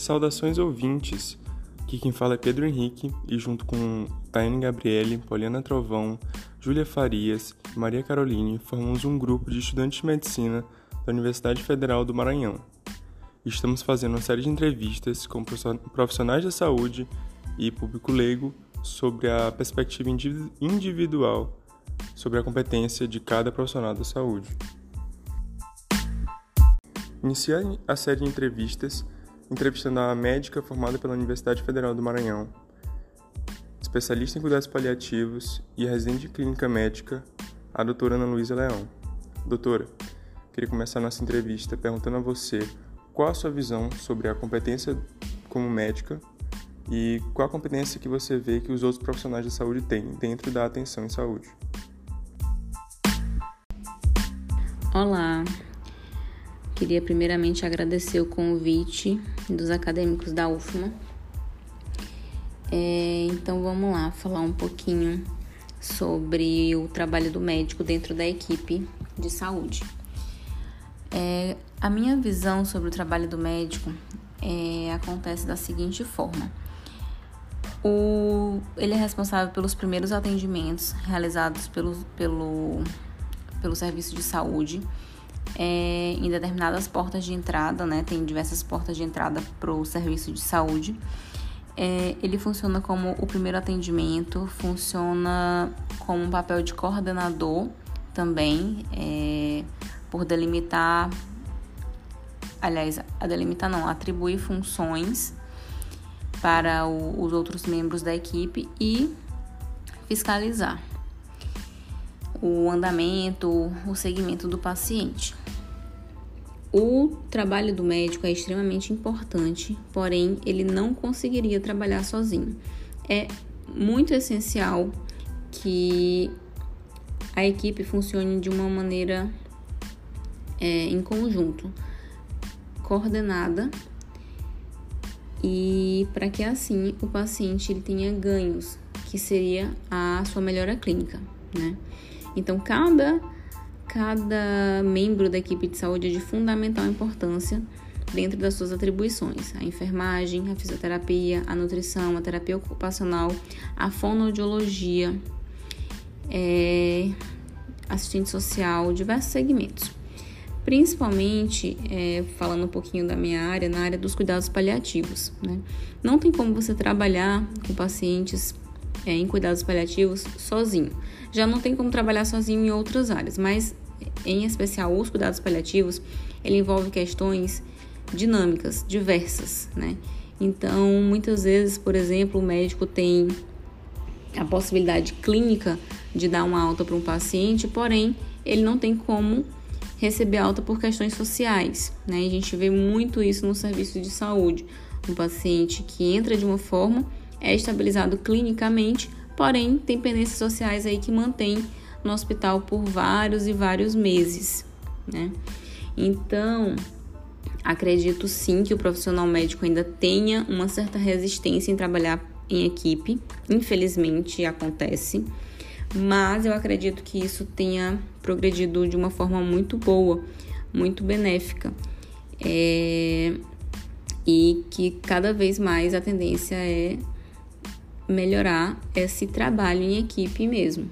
Saudações ouvintes! Aqui quem fala é Pedro Henrique e junto com Taiane Gabriele, Poliana Trovão, Júlia Farias e Maria Caroline formamos um grupo de estudantes de medicina da Universidade Federal do Maranhão. Estamos fazendo uma série de entrevistas com profissionais da saúde e público leigo sobre a perspectiva individual sobre a competência de cada profissional da saúde. Inicia a série de entrevistas entrevistando a médica formada pela Universidade Federal do Maranhão, especialista em cuidados paliativos e residente de clínica médica, a doutora Ana Luísa Leão. Doutora, queria começar nossa entrevista perguntando a você qual a sua visão sobre a competência como médica e qual a competência que você vê que os outros profissionais de saúde têm dentro da atenção em saúde. Olá, Queria primeiramente agradecer o convite dos acadêmicos da UFMA. É, então vamos lá falar um pouquinho sobre o trabalho do médico dentro da equipe de saúde. É, a minha visão sobre o trabalho do médico é, acontece da seguinte forma. O, ele é responsável pelos primeiros atendimentos realizados pelo, pelo, pelo serviço de saúde é, em determinadas portas de entrada, né? Tem diversas portas de entrada para o serviço de saúde. É, ele funciona como o primeiro atendimento, funciona como um papel de coordenador também, é, por delimitar, aliás, a delimitar não, atribuir funções para o, os outros membros da equipe e fiscalizar o andamento, o segmento do paciente. O trabalho do médico é extremamente importante, porém ele não conseguiria trabalhar sozinho. É muito essencial que a equipe funcione de uma maneira é, em conjunto, coordenada e para que assim o paciente ele tenha ganhos, que seria a sua melhora clínica, né? Então, cada, cada membro da equipe de saúde é de fundamental importância dentro das suas atribuições: a enfermagem, a fisioterapia, a nutrição, a terapia ocupacional, a fonoaudiologia, é, assistente social, diversos segmentos. Principalmente, é, falando um pouquinho da minha área, na área dos cuidados paliativos. Né? Não tem como você trabalhar com pacientes é, em cuidados paliativos sozinho. Já não tem como trabalhar sozinho em outras áreas, mas em especial os cuidados paliativos, ele envolve questões dinâmicas, diversas, né? Então, muitas vezes, por exemplo, o médico tem a possibilidade clínica de dar uma alta para um paciente, porém, ele não tem como receber alta por questões sociais, né? A gente vê muito isso no serviço de saúde. Um paciente que entra de uma forma é estabilizado clinicamente, porém tem pendências sociais aí que mantém no hospital por vários e vários meses, né? Então, acredito sim que o profissional médico ainda tenha uma certa resistência em trabalhar em equipe, infelizmente acontece, mas eu acredito que isso tenha progredido de uma forma muito boa, muito benéfica. É, e que cada vez mais a tendência é melhorar esse trabalho em equipe mesmo.